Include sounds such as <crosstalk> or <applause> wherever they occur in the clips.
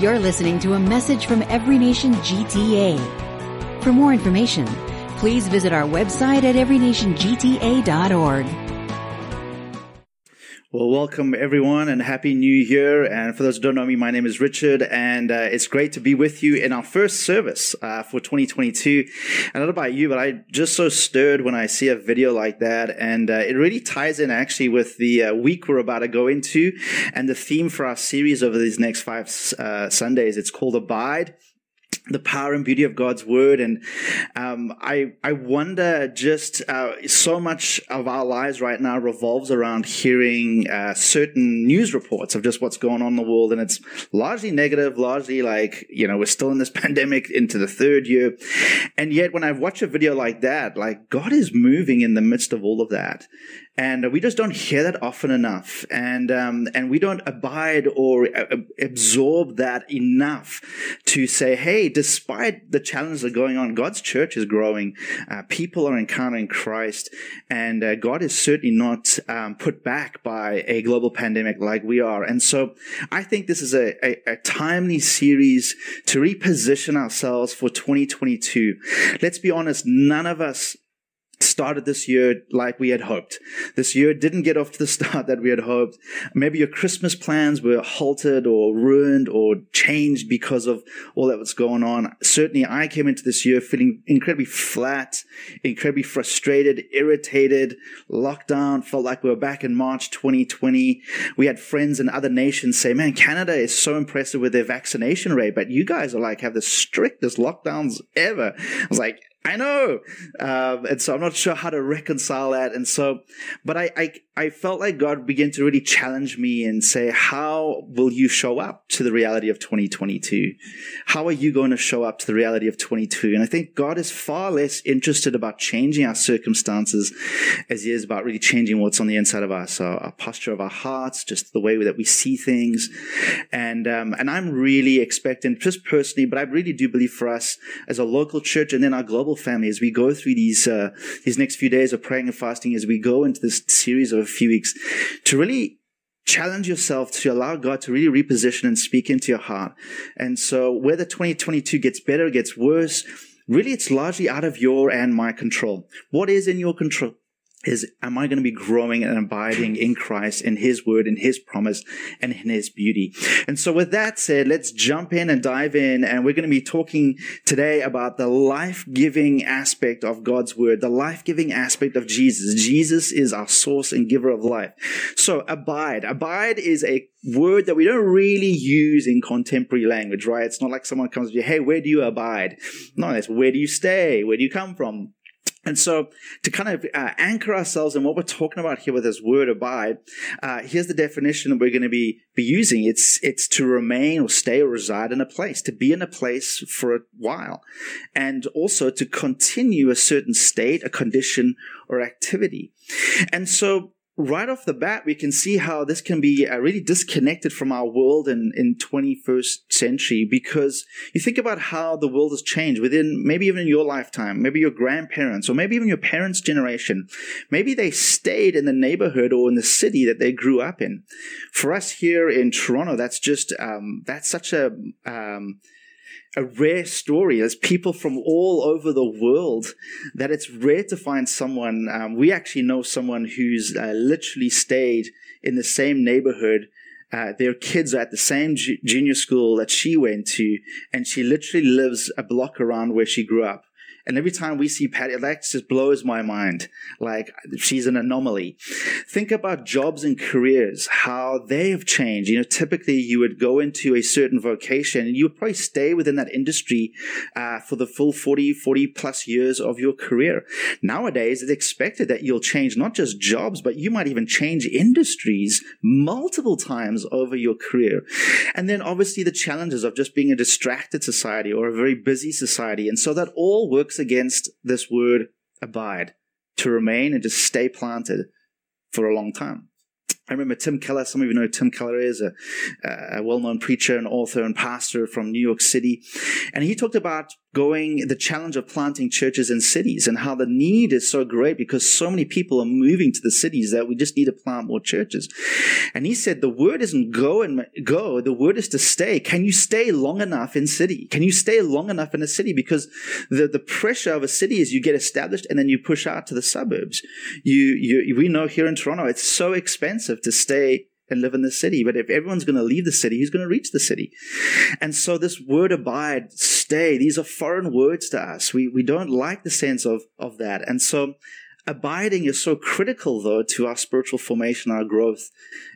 You're listening to a message from Every Nation GTA. For more information, please visit our website at everynationgta.org. Well, welcome everyone and happy new year. And for those who don't know me, my name is Richard and uh, it's great to be with you in our first service uh, for 2022. I don't know about you, but I just so stirred when I see a video like that. And uh, it really ties in actually with the uh, week we're about to go into and the theme for our series over these next five uh, Sundays. It's called Abide the power and beauty of God's word. And um, I I wonder just uh, so much of our lives right now revolves around hearing uh, certain news reports of just what's going on in the world, and it's largely negative, largely like you know we're still in this <laughs> pandemic into the third year, and yet when I watch a video like that, like God is moving in the midst of all of that, and we just don't hear that often enough, and um, and we don't abide or uh, absorb that enough to say, hey, despite the challenges that are going on, God's church is growing, uh, people are encountering Christ, and uh, God is certainly not um, put back by a global pandemic like we are. And so, I think this is a, a, a timely series to reposition ourselves for 2022. Let's be honest, none of us started this year like we had hoped. This year didn't get off to the <laughs> start that we had hoped. Maybe your Christmas plans were halted or ruined or changed because of all that was going on. Certainly I came into this year feeling incredibly flat, incredibly frustrated, irritated, locked down, felt like we were back in March 2020. We had friends in other nations say, man, Canada is so impressive with their vaccination rate, but you guys are like have the strictest lockdowns ever. I was like, <laughs> I know. Um, and so I'm not sure how to reconcile that. And so, but I, I, I felt like God began to really challenge me and say, how will you show up to the reality of 2022? How are you going to show up to the reality of 22? And I think God is far less interested about changing our circumstances as he is about really changing what's on the inside of us, our, our posture of our hearts, just the way that we see things. And, um, and I'm really expecting, just personally, but I really do believe for us as a local church and then our global family, as we go through these, uh, these next few days of praying and fasting, as we go into this series of a few weeks to really challenge yourself to allow God to really reposition and speak into your heart. And so whether 2022 gets better, gets worse, really it's largely out of your and my control. What is in your control? Is am I going to be growing and abiding in Christ, in His word, in His promise, and in His beauty? And so with that said, let's jump in and dive in. And we're going to be talking today about the life-giving aspect of God's word, the life-giving aspect of Jesus. Jesus is our source and giver of life. So abide. Abide is a word that we don't really use in contemporary language, right? It's not like someone comes to you, hey, where do you abide? No, it's where do you stay? Where do you come from? And so, to kind of uh, anchor ourselves in what we're talking about here with this word abide, uh, here's the definition that we're going to be be using. It's it's to remain or stay or reside in a place, to be in a place for a while, and also to continue a certain state, a condition, or activity. And so, right off the bat, we can see how this can be uh, really disconnected from our world in, in 21st century because you think about how the world has changed within maybe even your lifetime, maybe your grandparents, or maybe even your parents' generation. Maybe they stayed in the neighborhood or in the city that they grew up in. For us here in Toronto, that's just, um, that's such a, um, a rare story. There's people from all over the world that it's rare to find someone. Um, we actually know someone who's uh, literally stayed in the same neighborhood. Uh, their kids are at the same ju- junior school that she went to, and she literally lives a block around where she grew up. And every time we see Patty, that just blows my mind. Like she's an anomaly. Think about jobs and careers, how they have changed. You know, typically you would go into a certain vocation and you would probably stay within that industry uh, for the full 40, 40 plus years of your career. Nowadays, it's expected that you'll change not just jobs, but you might even change industries multiple times over your career. And then obviously the challenges of just being a distracted society or a very busy society. And so that all works works against this word abide, to remain and to stay planted for a long time. I remember Tim Keller. Some of you know Tim Keller is a, a well-known preacher and author and pastor from New York City, and he talked about going, the challenge of planting churches in cities and how the need is so great because so many people are moving to the cities that we just need to plant more churches. And he said, the word isn't go and go. The word is to stay. Can you stay long enough in city? Can you stay long enough in a city? Because the, the pressure of a city is you get established and then you push out to the suburbs. You, you, we know here in Toronto, it's so expensive to stay and live in the city. But if everyone's going to leave the city, who's going to reach the city? And so this word abide, stay, these are foreign words to us. We, we don't like the sense of, of that. And so abiding is so critical though to our spiritual formation, our growth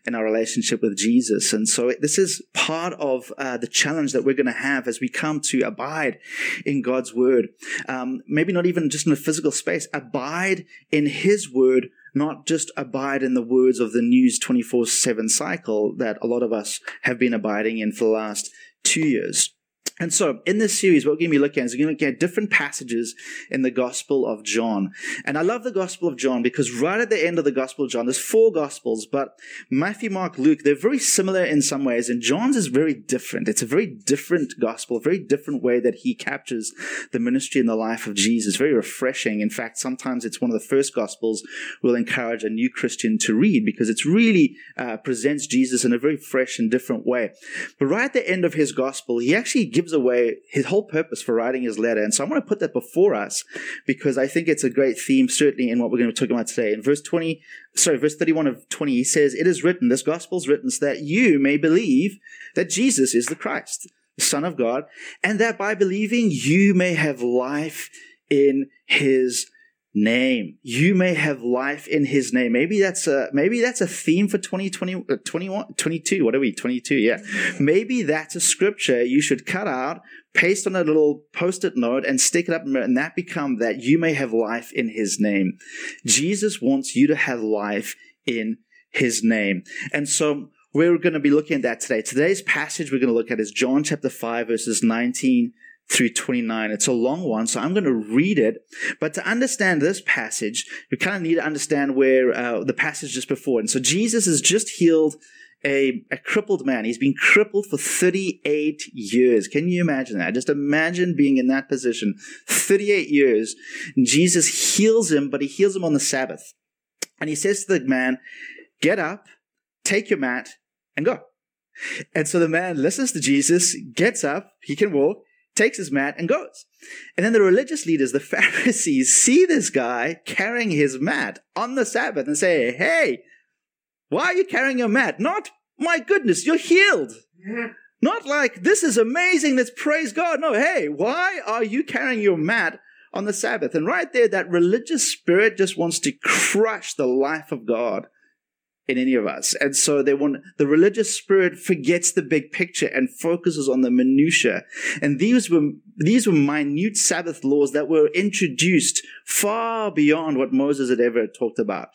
in our relationship with Jesus. And so this is part of uh, the challenge that we're going to have as we come to abide in God's word. Um, maybe not even just in a physical space, abide in his word not just abide in the words of the News 24 7 cycle that a lot of us have been abiding in for the last two years. And so, in this series, what we're going to be looking at is we're going to look at different passages in the Gospel of John. And I love the Gospel of John because right at the end of the Gospel of John, there's four Gospels, but Matthew, Mark, Luke, they're very similar in some ways, and John's is very different. It's a very different Gospel, a very different way that he captures the ministry and the life of Jesus. Very refreshing. In fact, sometimes it's one of the first Gospels we'll encourage a new Christian to read because it's really uh, presents Jesus in a very fresh and different way. But right at the end of his Gospel, he actually gives gives away his whole purpose for writing his letter. And so I want to put that before us because I think it's a great theme, certainly in what we're going to be talking about today. In verse 20, sorry, verse 31 of 20, he says, It is written, this gospel is written so that you may believe that Jesus is the Christ, the Son of God, and that by believing you may have life in his name. You may have life in his name. Maybe that's a, maybe that's a theme for 2020, uh, 21, 22. What are we? 22. Yeah. Maybe that's a scripture you should cut out, paste on a little post-it note and stick it up and that become that you may have life in his name. Jesus wants you to have life in his name. And so we're going to be looking at that today. Today's passage we're going to look at is John chapter 5 verses 19 through 29. It's a long one, so I'm going to read it. But to understand this passage, we kind of need to understand where uh, the passage just before. And so Jesus has just healed a, a crippled man. He's been crippled for 38 years. Can you imagine that? Just imagine being in that position. 38 years. Jesus heals him, but he heals him on the Sabbath. And he says to the man, get up, take your mat, and go. And so the man listens to Jesus, gets up, he can walk, takes his mat and goes. And then the religious leaders, the <laughs> Pharisees, see this guy carrying his mat on the Sabbath and say, Hey, why are you carrying your mat? Not, my goodness, you're healed. Not like, this is amazing, let's praise God. No, hey, why are you carrying your mat on the Sabbath? And right there, that religious spirit just wants to crush the life of God in any of us. And so they want, the religious spirit forgets the big picture and focuses on the minutia. And these were, these were minute Sabbath laws that were introduced far beyond what Moses had ever talked about.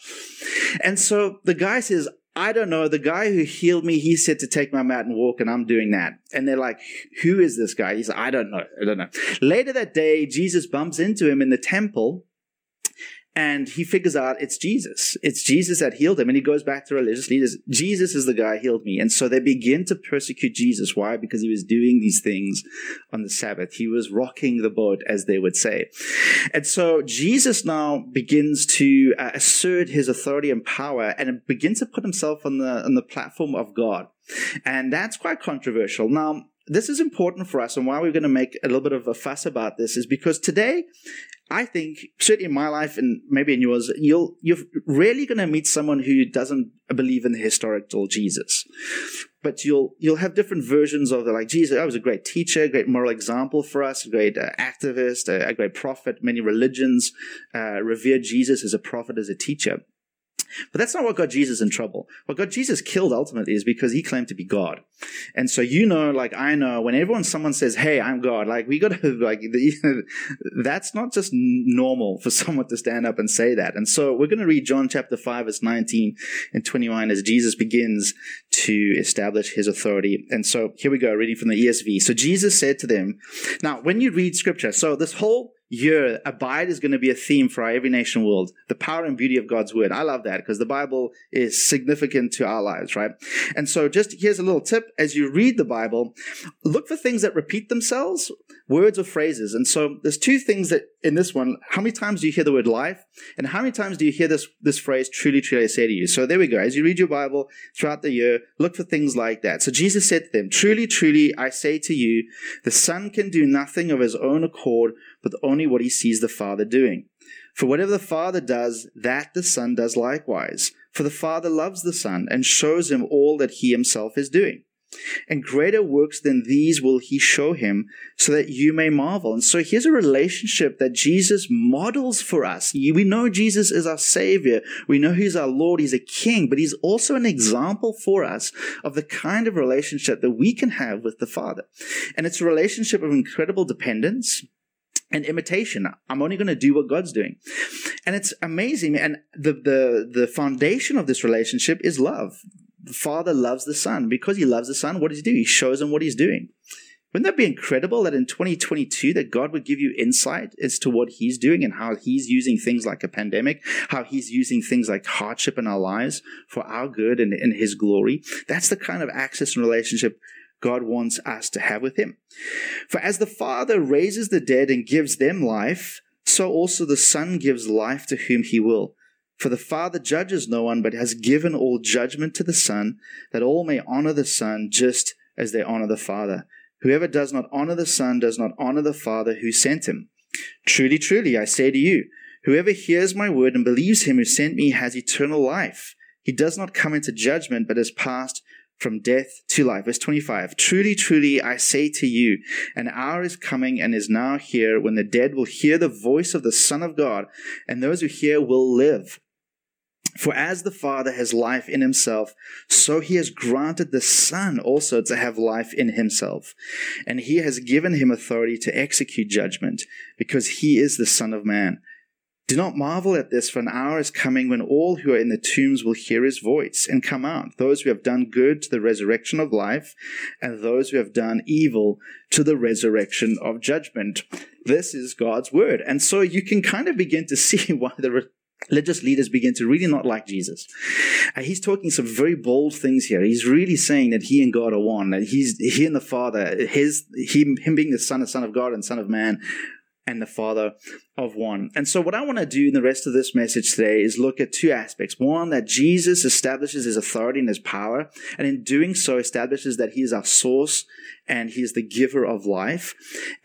And so the guy says, I don't know. The guy who healed me, he said to take my mat and walk, and I'm doing that. And they're like, who is this guy? He's I don't know. I don't know. Later that day, Jesus bumps into him in the temple and he figures out it's Jesus. It's Jesus that healed him. And he goes back to religious leaders. Jesus is the guy healed me. And so they begin to persecute Jesus. Why? Because he was doing these things on the Sabbath. He was rocking the boat, as they would say. And so Jesus now begins to uh, assert his authority and power and begins to put himself on the, on the platform of God. And that's quite controversial. Now, this is important for us and why we're going to make a little bit of a fuss about this is because today I think, certainly in my life and maybe in yours, you'll, you're rarely going to meet someone who doesn't believe in the historical Jesus. But you'll, you'll have different versions of the, like, Jesus, I was a great teacher, great moral example for us, a great uh, activist, a, a, great prophet. Many religions uh, revere Jesus as a prophet, as a teacher. But that's not what got Jesus in trouble. What got Jesus killed ultimately is because he claimed to be God. And so you know, like I know, when everyone someone says, "Hey, I'm God," like we got to <laughs> like the, <laughs> that's not just normal for <laughs> someone to stand up and say that. And so we're going to read John chapter five, verse nineteen and twenty-one as Jesus begins to establish his authority. And so here we go, reading from the ESV. So Jesus said to them, "Now, when you read Scripture, so this whole year, abide is going to be a theme for our Every Nation world. The power and beauty of God's word. I love that because the Bible is significant to our lives, right? And so just here's a little tip. As you read the Bible, look for things that repeat themselves, words or phrases. And so there's two things that in this one, how many times do you hear the word life? And how many times do you hear this, this phrase, truly, truly I say to you? So there we go. As you read your Bible throughout the year, look for things like that. So Jesus said to them, truly, truly I say to you, the son can do nothing of his own accord, but only what he sees the Father doing. For whatever the Father does, that the Son does likewise. For the Father loves the Son and shows him all that he himself is doing. And greater works than these will he show him so that you may marvel. And so here's a relationship that Jesus models for us. We know Jesus is our savior. We know he's our Lord. He's a king, but he's also an example for us of the kind of relationship that we can have with the Father. And it's a relationship of incredible dependence and imitation. I'm only going to do what God's doing. And it's amazing. And the, the, the foundation of this relationship is love. The father loves the son. Because he loves the son, what does he do? He shows him what he's doing. Wouldn't that be incredible that in 2022 that God would give you insight as to what he's doing and how he's using things like a pandemic, how he's using things like hardship in our lives for our good and in his glory? That's the kind of access and relationship God wants us to have with him. For as the Father raises the dead and gives them life, so also the Son gives life to whom he will. For the Father judges no one, but has given all judgment to the Son, that all may honor the Son just as they honor the Father. Whoever does not honor the Son does not honor the Father who sent him. Truly, truly, I say to you, whoever hears my word and believes him who sent me has eternal life. He does not come into judgment, but has passed from death to life. Verse 25. Truly, truly, I say to you, an hour is coming and is now here when the dead will hear the voice of the Son of God, and those who hear will live. For as the Father has life in himself, so he has granted the Son also to have life in himself. And he has given him authority to execute judgment, because he is the Son of Man. Do not marvel at this, for an hour is coming when all who are in the tombs will hear his voice and come out, those who have done good to the resurrection of life, and those who have done evil to the resurrection of judgment. This is God's word. And so you can kind of begin to <laughs> see why the religious leaders begin to really not like Jesus. Uh, he's talking some very bold things here. He's really saying that he and God are one, that he's he and the Father, his him, him being the Son, the Son of God and Son of Man, and the Father of one. And so what I want to do in the rest of this message today is look at two aspects. One, that Jesus establishes his authority and his power, and in doing so establishes that he is our source and he is the giver of life.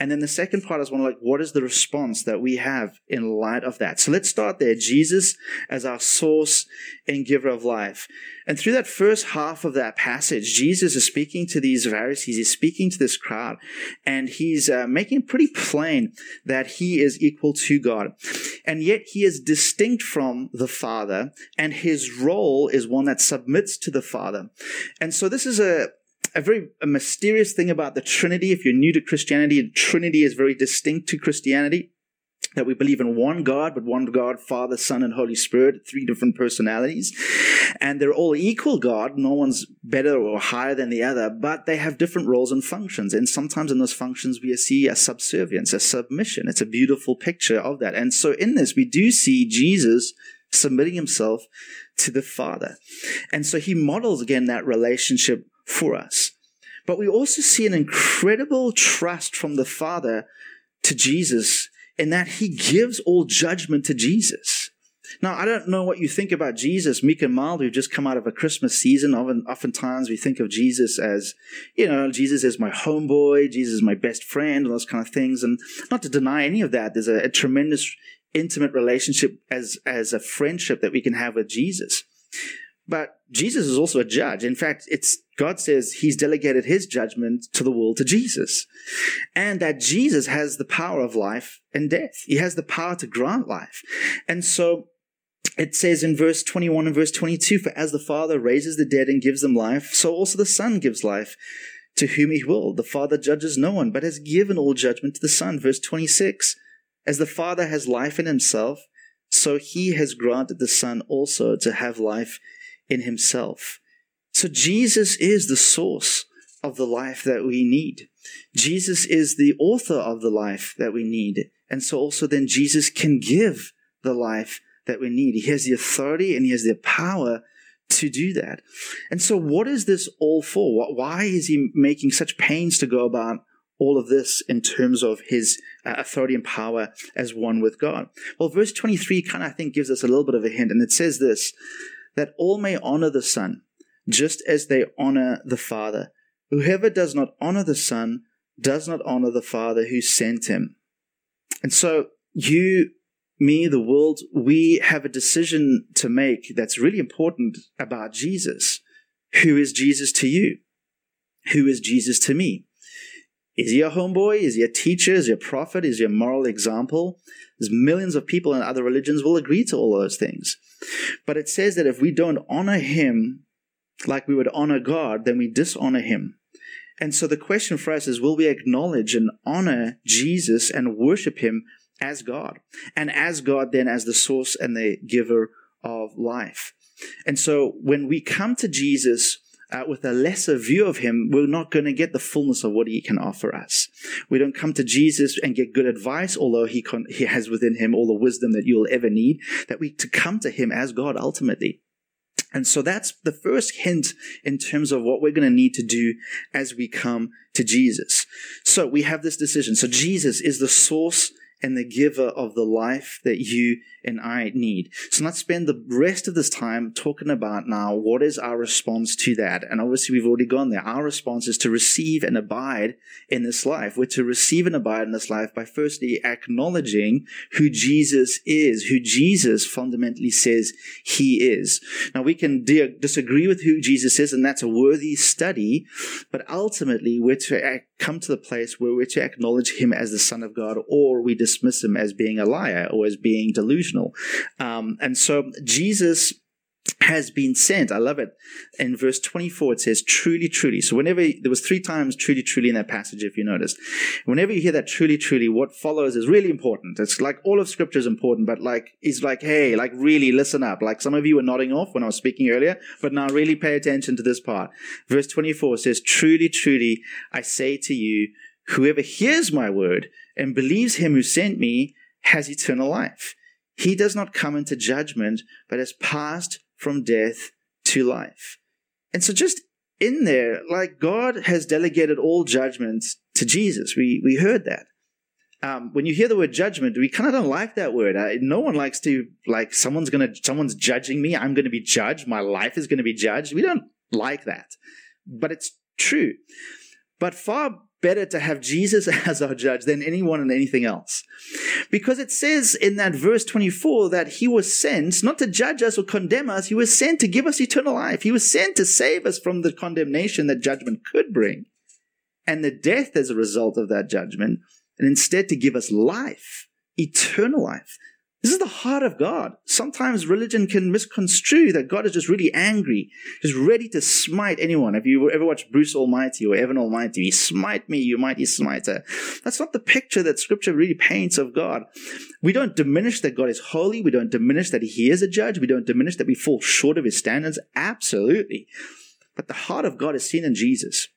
And then the second part is one like, what is the response that we have in light of that? So let's start there. Jesus as our source and giver of life. And through that first half of that passage, Jesus is speaking to these Pharisees. He's speaking to this crowd and he's uh, making pretty plain that he is equal to God. And yet he is distinct from the Father, and his role is one that submits to the Father. And so this is a, a very a mysterious thing about the Trinity. If you're new to Christianity, Trinity is very distinct to Christianity that we believe in one God, but one God, Father, Son, and Holy Spirit, three different personalities. And they're all equal God. No one's better or higher than the other, but they have different roles and functions. And sometimes in those functions, we see a subservience, a submission. It's a beautiful picture of that. And so in this, we do see Jesus submitting himself to the Father. And so he models again that relationship for us. But we also see an incredible trust from the Father to Jesus in that he gives all judgment to Jesus. Now, I don't know what you think about Jesus, meek and mild, who've just come out of a Christmas season. Often, oftentimes we think of Jesus as, you know, Jesus is my homeboy, Jesus is my best friend, and those kind of things. And not to deny any of that, there's a, a tremendous intimate relationship as, as a friendship that we can have with Jesus. But Jesus is also a judge. In fact, it's God says he's delegated his judgment to the world to Jesus. And that Jesus has the power of life and death. He has the power to grant life. And so it says in verse 21 and verse 22, for as the Father raises the dead and gives them life, so also the Son gives life to whom he will. The Father judges no one, but has given all judgment to the Son. Verse 26, as the Father has life in himself, so he has granted the Son also to have life in himself. So Jesus is the source of the life that we need. Jesus is the author of the life that we need. And so also then Jesus can give the life that we need. He has the authority and he has the power to do that. And so what is this all for? Why is he making such pains to go about all of this in terms of his uh, authority and power as one with God? Well, verse 23 kind of, I think, gives us a little bit of a hint. And it says this, that all may honor the Son, just as they honor the Father. Whoever does not honor the Son does not honor the Father who sent him. And so you, me, the world, we have a decision to make that's really important about Jesus. Who is Jesus to you? Who is Jesus to me? Is he a homeboy? Is he a teacher? Is he a prophet? Is he a moral example? There's millions of people in other religions will agree to all those things. But it says that if we don't honor him like we would honor God, then we dishonor him. And so the question for us is will we acknowledge and honor Jesus and worship him as God? And as God, then as the source and the giver of life. And so when we come to Jesus, uh, with a lesser view of him, we're not going to get the fullness of what he can offer us. We don't come to Jesus and get good advice, although he con- he has within him all the wisdom that you'll ever need. That we to come to him as God ultimately. And so that's the first hint in terms of what we're going to need to do as we come to Jesus. So we have this decision. So Jesus is the source and the giver of the life that you and I need. So let's spend the rest of this time talking about now what is our response to that. And obviously we've already gone there. Our response is to receive and abide in this life. We're to receive and abide in this life by firstly acknowledging who Jesus is, who Jesus fundamentally says he is. Now we can de- disagree with who Jesus is and that's a worthy study, but ultimately we're to come to the place where we're to acknowledge him as the son of God or we dismiss him as being a liar or as being delusional. Um, and so Jesus has been sent. I love it. In verse 24, it says, truly, truly. So whenever, there was three times truly, truly in that passage, if you noticed. Whenever you hear that truly, truly, what follows is really important. It's like all of scripture is important, but like, he's like, hey, like really listen up. Like some of you were nodding off when I was speaking earlier, but now really pay attention to this part. Verse 24 says, truly, truly, I say to you, whoever hears my word and believes him who sent me has eternal life. He does not come into judgment, but has passed from death to life. And so just in there, like God has delegated all judgments to Jesus. We, we heard that. Um, when you hear the word judgment, we kind of don't like that word. Uh, no one likes to, like, someone's gonna, someone's judging me. I'm gonna be judged. My life is gonna be judged. We don't like that. But it's true. But far better to have Jesus <laughs> as our judge than anyone and anything else. Because it says in that verse 24 that he was sent not to judge us or condemn us, he was sent to give us eternal life. He was sent to save us from the condemnation that judgment could bring and the death as a result of that judgment, and instead to give us life, eternal life. This is the heart of God. Sometimes religion can misconstrue that God is just really angry, just ready to smite anyone. If you ever watched Bruce Almighty or Evan Almighty, He smite me, you mighty smiter. That's not the picture that scripture really paints of God. We don't diminish that God is holy. We don't diminish that he is a judge. We don't diminish that we fall short of his standards. Absolutely. But the heart of God is seen in Jesus.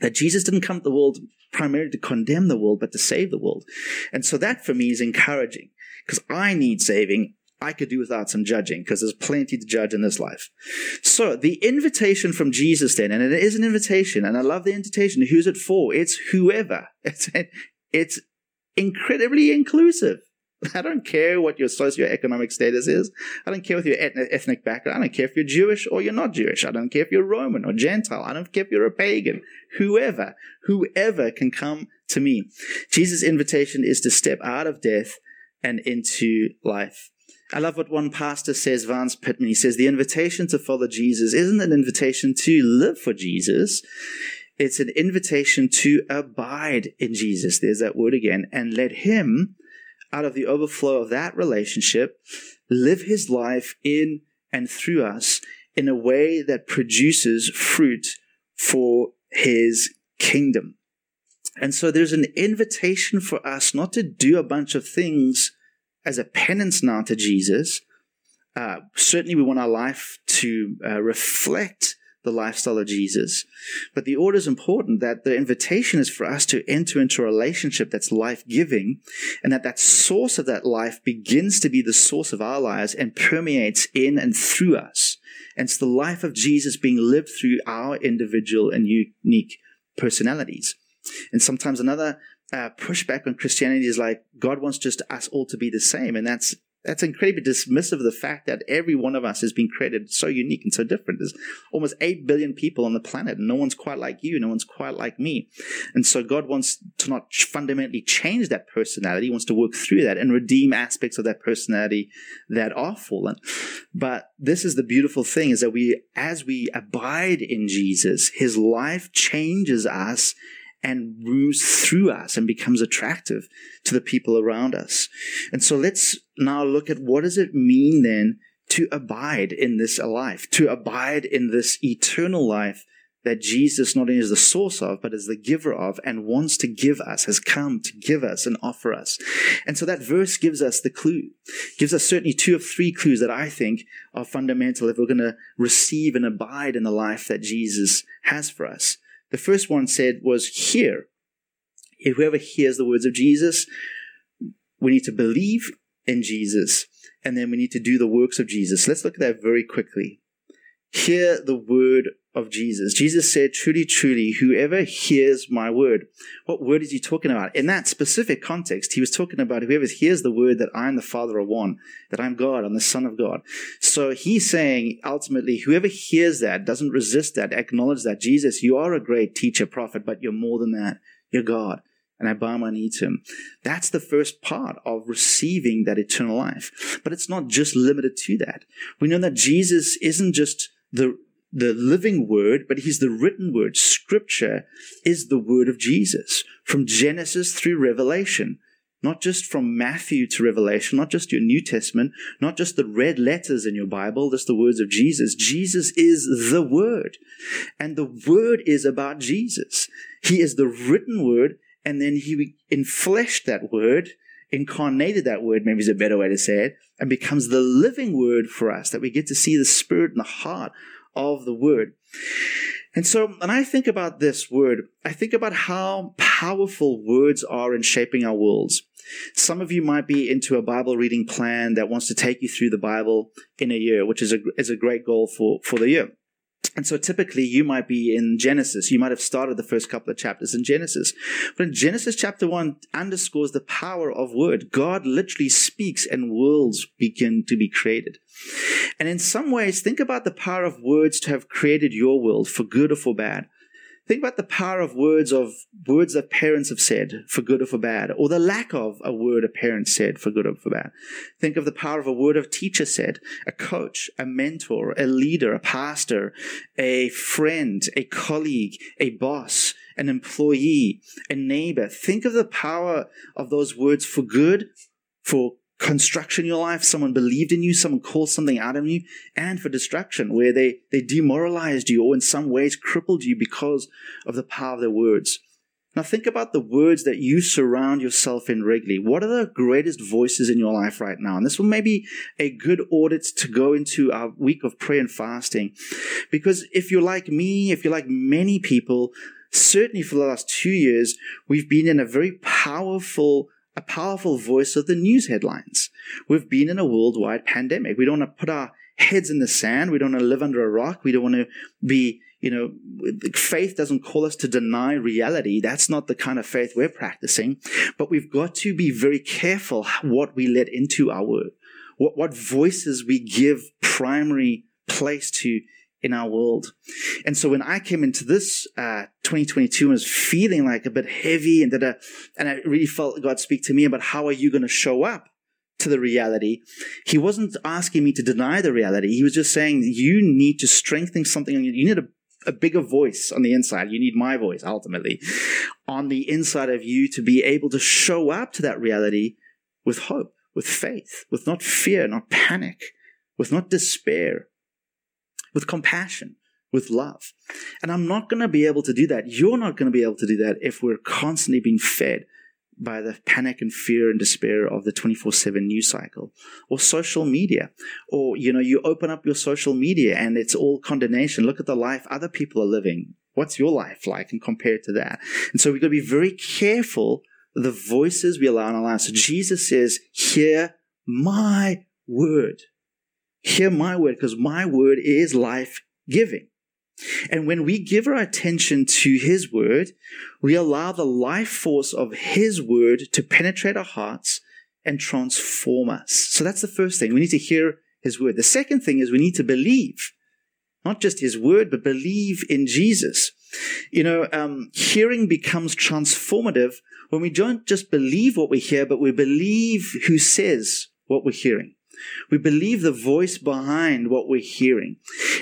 That Jesus didn't come to the world primarily to condemn the world, but to save the world. And so that for me is encouraging because I need saving. I could do without some judging because there's plenty to judge in this life. So the invitation from Jesus then, and it is an invitation, and I love the invitation. Who's it for? It's whoever. <laughs> It's, it's incredibly inclusive. <laughs> I don't care what your socioeconomic status is. I don't care what your ethnic background. I don't care if you're Jewish or you're not Jewish. I don't care if you're Roman or Gentile. I don't care if you're a pagan. Whoever, whoever can come to me. Jesus' invitation is to step out of death and into life. I love what one pastor says, Vance Pitman. He says, the invitation to follow Jesus isn't an invitation to live for Jesus. It's an invitation to abide in Jesus. There's that word again and let him out of the overflow of that relationship live his life in and through us in a way that produces fruit for his kingdom. And so there's an invitation for us not to do a bunch of things as a penance now to Jesus. Uh, certainly, we want our life to uh, reflect the lifestyle of Jesus. But the order is important that the invitation is for us to enter into a relationship that's life giving and that that source of that life begins to be the source of our lives and permeates in and through us. And it's the life of Jesus being lived through our individual and unique personalities. And sometimes another uh, pushback on Christianity is like God wants just us all to be the same, and that's that's incredibly dismissive of the fact that every one of us has been created so unique and so different. There's almost 8 billion people on the planet, and no one's quite like you, no one's quite like me. And so God wants to not fundamentally change that personality, he wants to work through that and redeem aspects of that personality that are fallen. But this is the beautiful thing is that we, as we abide in Jesus, his life changes us and moves through us and becomes attractive to the people around us. And so let's now look at what does it mean then to abide in this life, to abide in this eternal life that Jesus not only is the source of, but is the giver of and wants to give us, has come to give us and offer us. And so that verse gives us the clue, gives us certainly two of three clues that I think are fundamental if we're going to receive and abide in the life that Jesus has for us. The first one said was hear. If whoever hears the words of Jesus, we need to believe in Jesus, and then we need to do the works of Jesus. Let's look at that very quickly. Hear the word of Jesus. Jesus said, truly, truly, whoever hears my word. What word is he talking about? In that specific context, he was talking about whoever hears the word that I'm the Father of one, that I'm God, I'm the Son of God. So he's saying ultimately, whoever hears that, doesn't resist that, acknowledge that, Jesus, you are a great teacher, prophet, but you're more than that. You're God. And I bow my knee to him. That's the first part of receiving that eternal life. But it's not just limited to that. We know that Jesus isn't just the the living word, but he's the written word. Scripture is the word of Jesus from Genesis through Revelation. Not just from Matthew to Revelation, not just your New Testament, not just the red letters in your Bible, just the words of Jesus. Jesus is the Word. And the Word is about Jesus. He is the written Word, and then He infleshed that Word, incarnated that Word, maybe is a better way to say it, and becomes the living Word for us, that we get to see the Spirit and the heart of the word. And so when I think about this word, I think about how powerful words are in shaping our worlds. Some of you might be into a Bible reading plan that wants to take you through the Bible in a year, which is a, is a great goal for, for the year. And so typically you might be in Genesis. You might have started the first couple of chapters in Genesis. But in Genesis chapter one underscores the power of word. God literally speaks and worlds begin to be created. And in some ways, think about the power of words to have created your world for good or for bad. Think about the power of words of words that parents have said for good or for bad, or the lack of a word a parent said for good or for bad. Think of the power of a word a teacher said, a coach, a mentor, a leader, a pastor, a friend, a colleague, a boss, an employee, a neighbor. Think of the power of those words for good, for construction in your life, someone believed in you, someone called something out of you, and for destruction, where they, they demoralized you or in some ways crippled you because of the power of their words. Now think about the words that you surround yourself in regularly. What are the greatest voices in your life right now? And this will maybe a good audit to go into our week of prayer and fasting. Because if you're like me, if you're like many people, certainly for the last two years, we've been in a very powerful a powerful voice of the news headlines. We've been in a worldwide pandemic. We don't want to put our heads in the sand. We don't want to live under a rock. We don't want to be, you know, faith doesn't call us to deny reality. That's not the kind of faith we're practicing. But we've got to be very careful what we let into our what, what voices we give primary place to in our world. And so when I came into this uh, 2022 and was feeling like a bit heavy and that, uh, and I really felt God speak to me about how are you going to show up to the reality, He wasn't asking me to deny the reality. He was just saying you need to strengthen something. You need a a bigger voice on the inside. You need my voice ultimately on the inside of you to be able to show up to that reality with hope, with faith, with not fear, not panic, with not despair, with compassion, with love. And I'm not going to be able to do that. You're not going to be able to do that if we're constantly being fed by the panic and fear and despair of the 24/7 news cycle or social media. Or you know you open up your social media and it's all condemnation. Look at the life other people are living. What's your life like and compare it to that? And so we've got to be very careful the voices we allow in our lives. So jesus says hear my word hear my word because my word is life giving and when we give our attention to His Word, we allow the life force of His Word to penetrate our hearts and transform us. So that's the first thing. We need to hear His Word. The second thing is we need to believe, not just His Word, but believe in Jesus. You know, um, hearing becomes transformative when we don't just believe what we hear, but we believe who says what we're hearing. We believe the voice behind what we're hearing.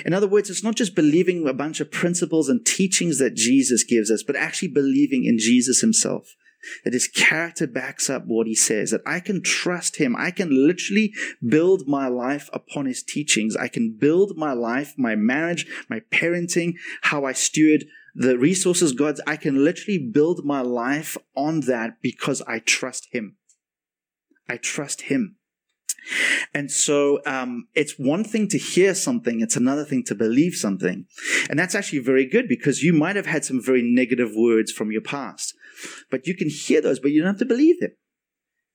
In other words, it's not just believing a bunch of principles and teachings that Jesus gives us, but actually believing in Jesus himself. That his character backs up what he says, that I can trust him. I can literally build my life upon his teachings. I can build my life, my marriage, my parenting, how I steward the resources God's. I can literally build my life on that because I trust him. I trust him. And so um, it's one thing to hear something, it's another thing to believe something. And that's actually very good because you might have had some very negative words from your past, but you can hear those, but you don't have to believe them.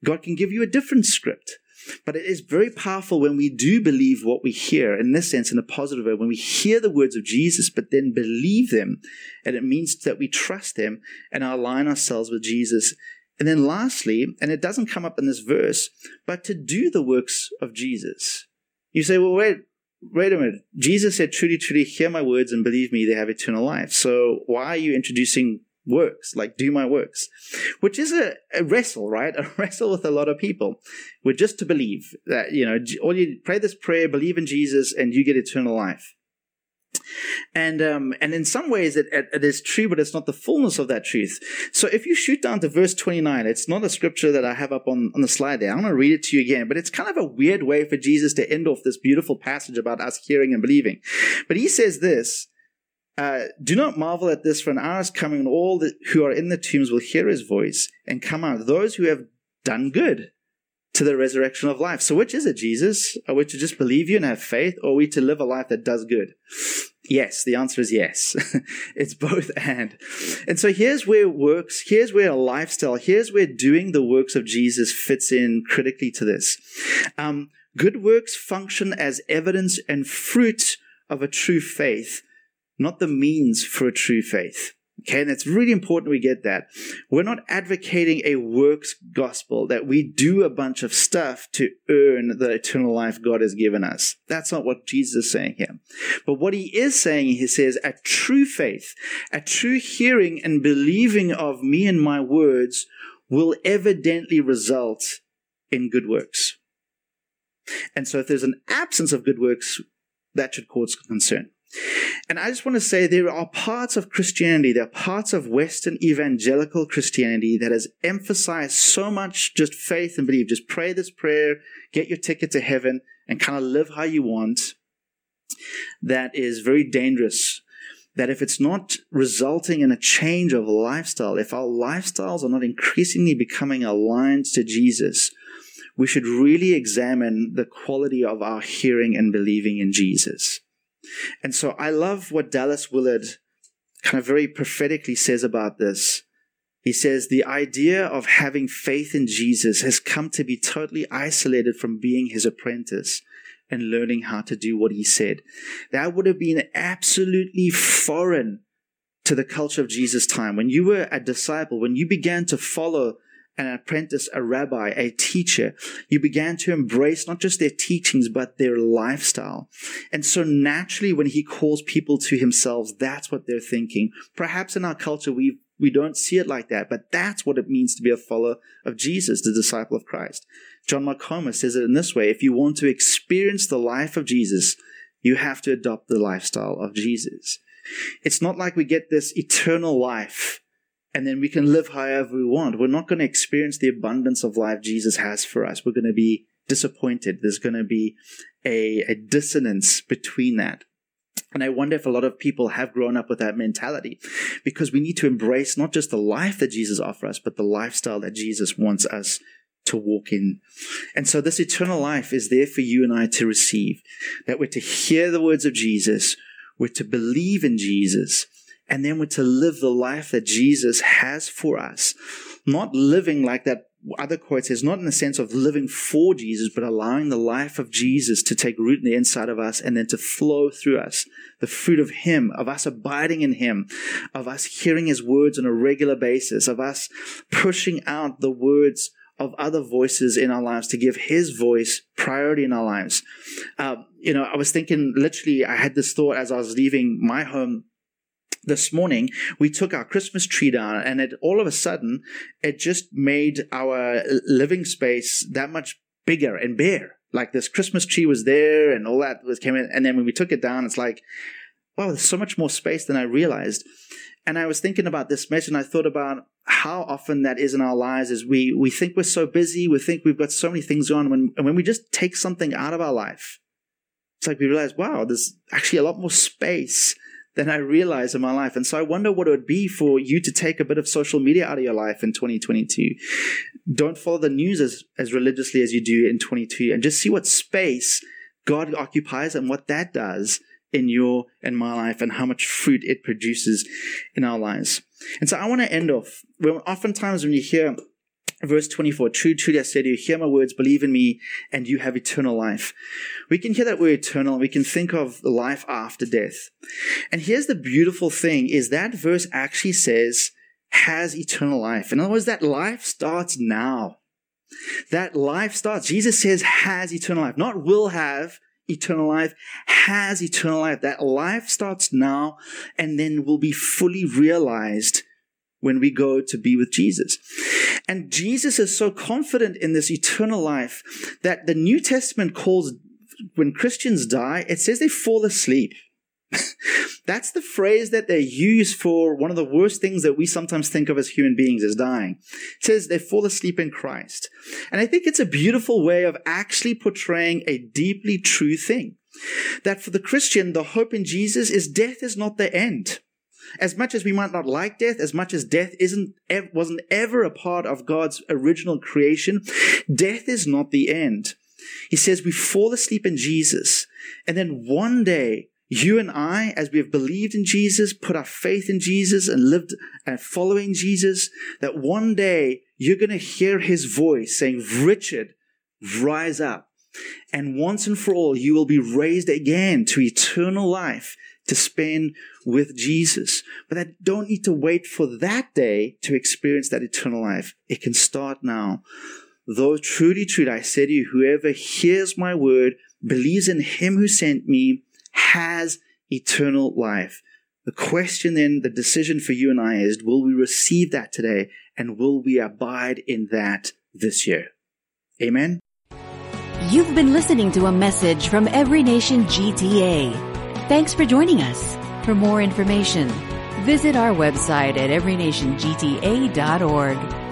God can give you a different script. But it is very powerful when we do believe what we hear, in this sense, in a positive way, when we hear the words of Jesus, but then believe them. And it means that we trust them and align ourselves with Jesus and then lastly, and it doesn't come up in this verse, but to do the works of Jesus. You say, well, wait, wait a minute. Jesus said, truly, truly, hear my words and believe me, they have eternal life. So why are you introducing works, like do my works? Which is a, a wrestle, right? <laughs> A wrestle with a lot of people. We're just to believe that, you know, all you pray this prayer, believe in Jesus, and you get eternal life. And um, and in some ways it, it, it is true, but it's not the fullness of that truth. So if you shoot down to verse 29, it's not a scripture that I have up on, on the slide there. I'm going to read it to you again, but it's kind of a weird way for Jesus to end off this beautiful passage about us hearing and believing. But he says this, uh, do not marvel at this, for an hour is coming and all the, who are in the tombs will hear his voice and come out. Those who have done good to the resurrection of life. So which is it, Jesus? Are we to just believe you and have faith, or are we to live a life that does good? Yes, the answer is yes. <laughs> it's both and. And so here's where works, here's where a lifestyle, here's where doing the works of Jesus fits in critically to this. Um, good works function as evidence and fruit of a true faith, not the means for a true faith. Okay, and it's really important we get that. We're not advocating a works gospel that we do a bunch of stuff to earn the eternal life God has given us. That's not what Jesus is saying here. But what he is saying, he says, a true faith, a true hearing and believing of me and my words will evidently result in good works. And so if there's an absence of good works, that should cause concern. And I just want to say there are parts of Christianity, there are parts of Western evangelical Christianity that has emphasized so much just faith and belief. Just pray this prayer, get your ticket to heaven, and kind of live how you want. That is very dangerous. That if it's not resulting in a change of lifestyle, if our lifestyles are not increasingly becoming aligned to Jesus, we should really examine the quality of our hearing and believing in Jesus. And so I love what Dallas Willard kind of very prophetically says about this. He says the idea of having faith in Jesus has come to be totally isolated from being his apprentice and learning how to do what he said. That would have been absolutely foreign to the culture of Jesus' time. When you were a disciple, when you began to follow an apprentice, a rabbi, a teacher, you began to embrace not just their teachings, but their lifestyle. And so naturally, when he calls people to himself, that's what they're thinking. Perhaps in our culture, we we don't see it like that, but that's what it means to be a follower of Jesus, the disciple of Christ. John Mark Comer says it in this way. If you want to experience the life of Jesus, you have to adopt the lifestyle of Jesus. It's not like we get this eternal life and then we can live however we want. We're not going to experience the abundance of life Jesus has for us. We're going to be disappointed. There's going to be a, a dissonance between that. And I wonder if a lot of people have grown up with that mentality because we need to embrace not just the life that Jesus offers us, but the lifestyle that Jesus wants us to walk in. And so this eternal life is there for you and I to receive, that we're to hear the words of Jesus, we're to believe in Jesus, and then we're to live the life that Jesus has for us. Not living like that other quote says, not in the sense of living for Jesus, but allowing the life of Jesus to take root in the inside of us and then to flow through us. The fruit of Him, of us abiding in Him, of us hearing His words on a regular basis, of us pushing out the words of other voices in our lives to give His voice priority in our lives. Uh, you know, I was thinking literally, I had this thought as I was leaving my home this morning we took our christmas tree down and it all of a sudden it just made our living space that much bigger and bare. Like this christmas tree was there and all that was came in and then when we took it down it's like wow there's so much more space than i realized. And i was thinking about this message and i thought about how often that is in our lives is we we think we're so busy we think we've got so many things on when and when we just take something out of our life it's like we realize wow there's actually a lot more space than I realize in my life. And so I wonder what it would be for you to take a bit of social media out of your life in 2022. Don't follow the news as, as religiously as you do in 22 and just see what space God occupies and what that does in your and my life and how much fruit it produces in our lives. And so I want to end off. Oftentimes when you hear Verse 24, true, truly I say to you, hear my words, believe in me, and you have eternal life. We can hear that word eternal, we can think of life after death. And here's the beautiful thing, is that verse actually says, has eternal life. In other words, that life starts now. That life starts, Jesus says, has eternal life. Not will have eternal life, has eternal life. That life starts now, and then will be fully realized when we go to be with Jesus. And Jesus is so confident in this eternal life that the New Testament calls, when Christians die, it says they fall asleep. <laughs> That's the phrase that they use for one of the worst things that we sometimes think of as human beings as dying. It says they fall asleep in Christ. And I think it's a beautiful way of actually portraying a deeply true thing. That for the Christian, the hope in Jesus is death is not the end. As much as we might not like death, as much as death isn't, wasn't ever a part of God's original creation, death is not the end. He says we fall asleep in Jesus, and then one day, you and I, as we have believed in Jesus, put our faith in Jesus, and lived and following Jesus, that one day you're going to hear his voice saying, Richard, rise up. And once and for all, you will be raised again to eternal life to spend with Jesus. But I don't need to wait for that day to experience that eternal life. It can start now. Though truly, truly, I say to you, whoever hears my word, believes in him who sent me, has eternal life. The question then, the decision for you and I is, will we receive that today and will we abide in that this year? Amen. You've been listening to a message from Every Nation GTA. Thanks for joining us. For more information, visit our website at everynationgta.org.